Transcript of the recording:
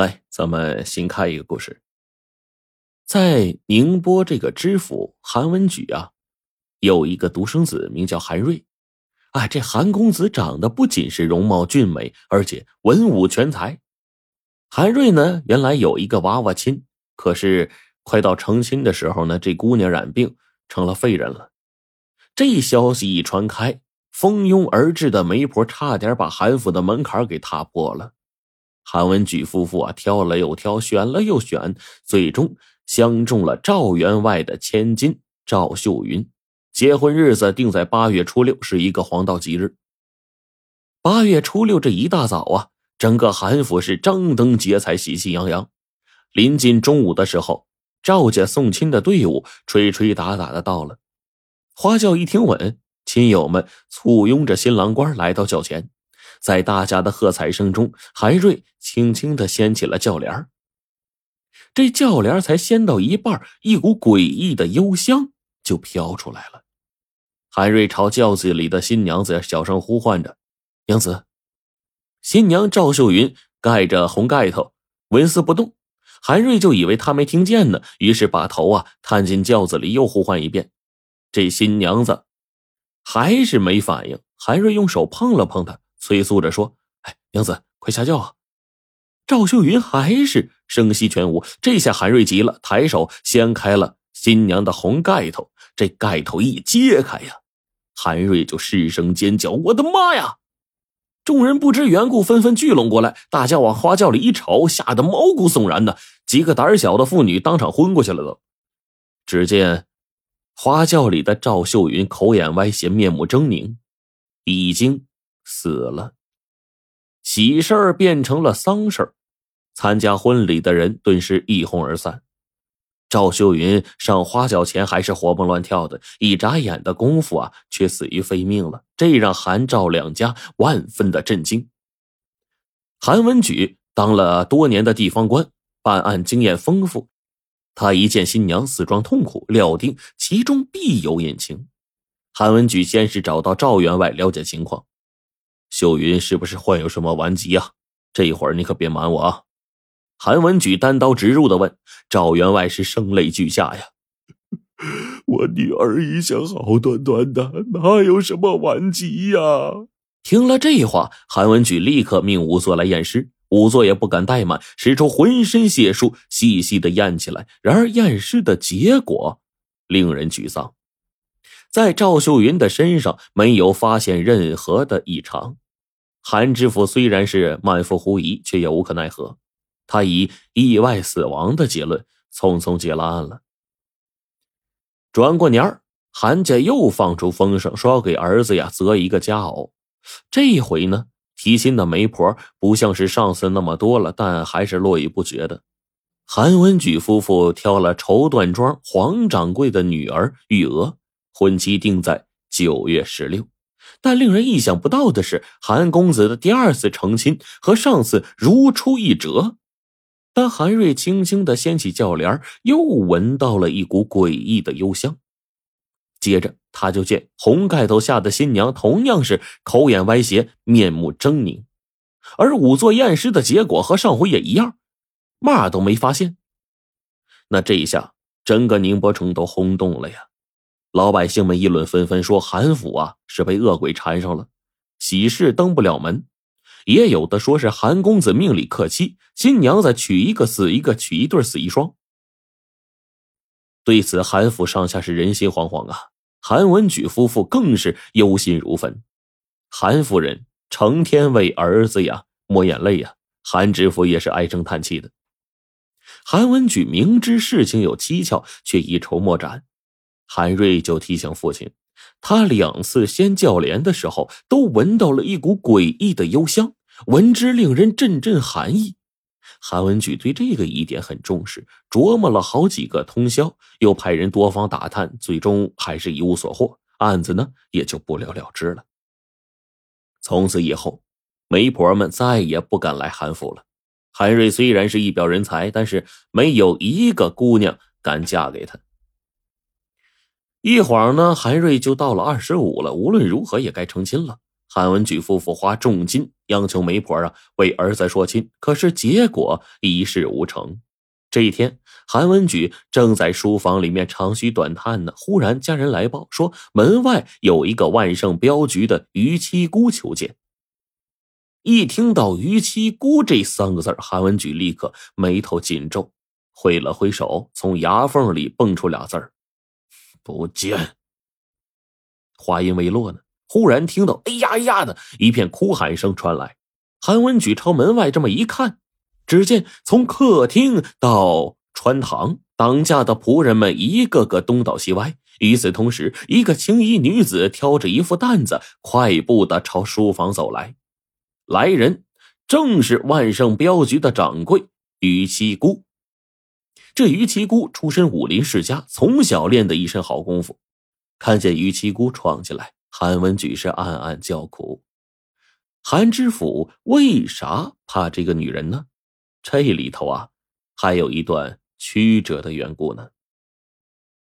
来，咱们新开一个故事。在宁波这个知府韩文举啊，有一个独生子，名叫韩瑞。哎，这韩公子长得不仅是容貌俊美，而且文武全才。韩瑞呢，原来有一个娃娃亲，可是快到成亲的时候呢，这姑娘染病成了废人了。这消息一传开，蜂拥而至的媒婆差点把韩府的门槛给踏破了。韩文举夫妇啊，挑了又挑，选了又选，最终相中了赵员外的千金赵秀云。结婚日子定在八月初六，是一个黄道吉日。八月初六这一大早啊，整个韩府是张灯结彩，喜气洋洋。临近中午的时候，赵家送亲的队伍吹吹打打的到了。花轿一停稳，亲友们簇拥着新郎官来到轿前。在大家的喝彩声中，韩瑞轻轻的掀起了轿帘这轿帘才掀到一半，一股诡异的幽香就飘出来了。韩瑞朝轿子里的新娘子小声呼唤着：“娘子。”新娘赵秀云盖着红盖头，纹丝不动。韩瑞就以为她没听见呢，于是把头啊探进轿子里，又呼唤一遍。这新娘子还是没反应。韩瑞用手碰了碰她。催促着说：“哎，娘子，快下轿啊！”赵秀云还是声息全无。这下韩瑞急了，抬手掀开了新娘的红盖头。这盖头一揭开呀，韩瑞就失声尖叫：“我的妈呀！”众人不知缘故，纷纷聚拢过来。大家往花轿里一瞅，吓得毛骨悚然的。几个胆小的妇女当场昏过去了。都只见花轿里的赵秀云口眼歪斜，面目狰狞，已经。死了，喜事儿变成了丧事儿，参加婚礼的人顿时一哄而散。赵秀云上花轿前还是活蹦乱跳的，一眨眼的功夫啊，却死于非命了。这让韩赵两家万分的震惊。韩文举当了多年的地方官，办案经验丰富，他一见新娘死状痛苦，料定其中必有隐情。韩文举先是找到赵员外了解情况。秀云是不是患有什么顽疾啊？这一会儿你可别瞒我啊！韩文举单刀直入的问。赵员外是声泪俱下呀：“ 我女儿一向好端端的，哪有什么顽疾呀？”听了这话，韩文举立刻命仵作来验尸。仵作也不敢怠慢，使出浑身解数，细细的验起来。然而验尸的结果令人沮丧，在赵秀云的身上没有发现任何的异常。韩知府虽然是满腹狐疑，却也无可奈何。他以意外死亡的结论，匆匆结了案了。转过年儿，韩家又放出风声，说要给儿子呀择一个佳偶。这一回呢，提亲的媒婆不像是上次那么多了，但还是络绎不绝的。韩文举夫妇挑了绸缎庄黄掌柜的女儿玉娥，婚期定在九月十六。但令人意想不到的是，韩公子的第二次成亲和上次如出一辙。当韩瑞轻轻的掀起轿帘，又闻到了一股诡异的幽香。接着，他就见红盖头下的新娘同样是口眼歪斜，面目狰狞，而仵作验尸的结果和上回也一样，嘛都没发现。那这一下，整个宁波城都轰动了呀！老百姓们议论纷纷，说韩府啊是被恶鬼缠上了，喜事登不了门；也有的说是韩公子命里克妻，新娘子娶一个死一个，娶一对死一双。对此，韩府上下是人心惶惶啊！韩文举夫妇更是忧心如焚，韩夫人成天为儿子呀抹眼泪呀，韩知府也是唉声叹气的。韩文举明知事情有蹊跷，却一筹莫展。韩瑞就提醒父亲，他两次掀轿帘的时候，都闻到了一股诡异的幽香，闻之令人阵阵寒意。韩文举对这个疑点很重视，琢磨了好几个通宵，又派人多方打探，最终还是一无所获，案子呢也就不了了之了。从此以后，媒婆们再也不敢来韩府了。韩瑞虽然是一表人才，但是没有一个姑娘敢嫁给他。一晃呢，韩瑞就到了二十五了。无论如何也该成亲了。韩文举夫妇花重金央求媒婆啊为儿子说亲，可是结果一事无成。这一天，韩文举正在书房里面长吁短叹呢，忽然家人来报说门外有一个万盛镖局的于七姑求见。一听到“于七姑”这三个字韩文举立刻眉头紧皱，挥了挥手，从牙缝里蹦出俩字儿：“不见。”话音未落呢，忽然听到“哎呀呀”的一片哭喊声传来。韩文举朝门外这么一看。只见从客厅到穿堂，当家的仆人们一个个东倒西歪。与此同时，一个青衣女子挑着一副担子，快步的朝书房走来。来人正是万盛镖局的掌柜于七姑。这于七姑出身武林世家，从小练的一身好功夫。看见于七姑闯进来，韩文举是暗暗叫苦。韩知府为啥怕这个女人呢？这里头啊，还有一段曲折的缘故呢。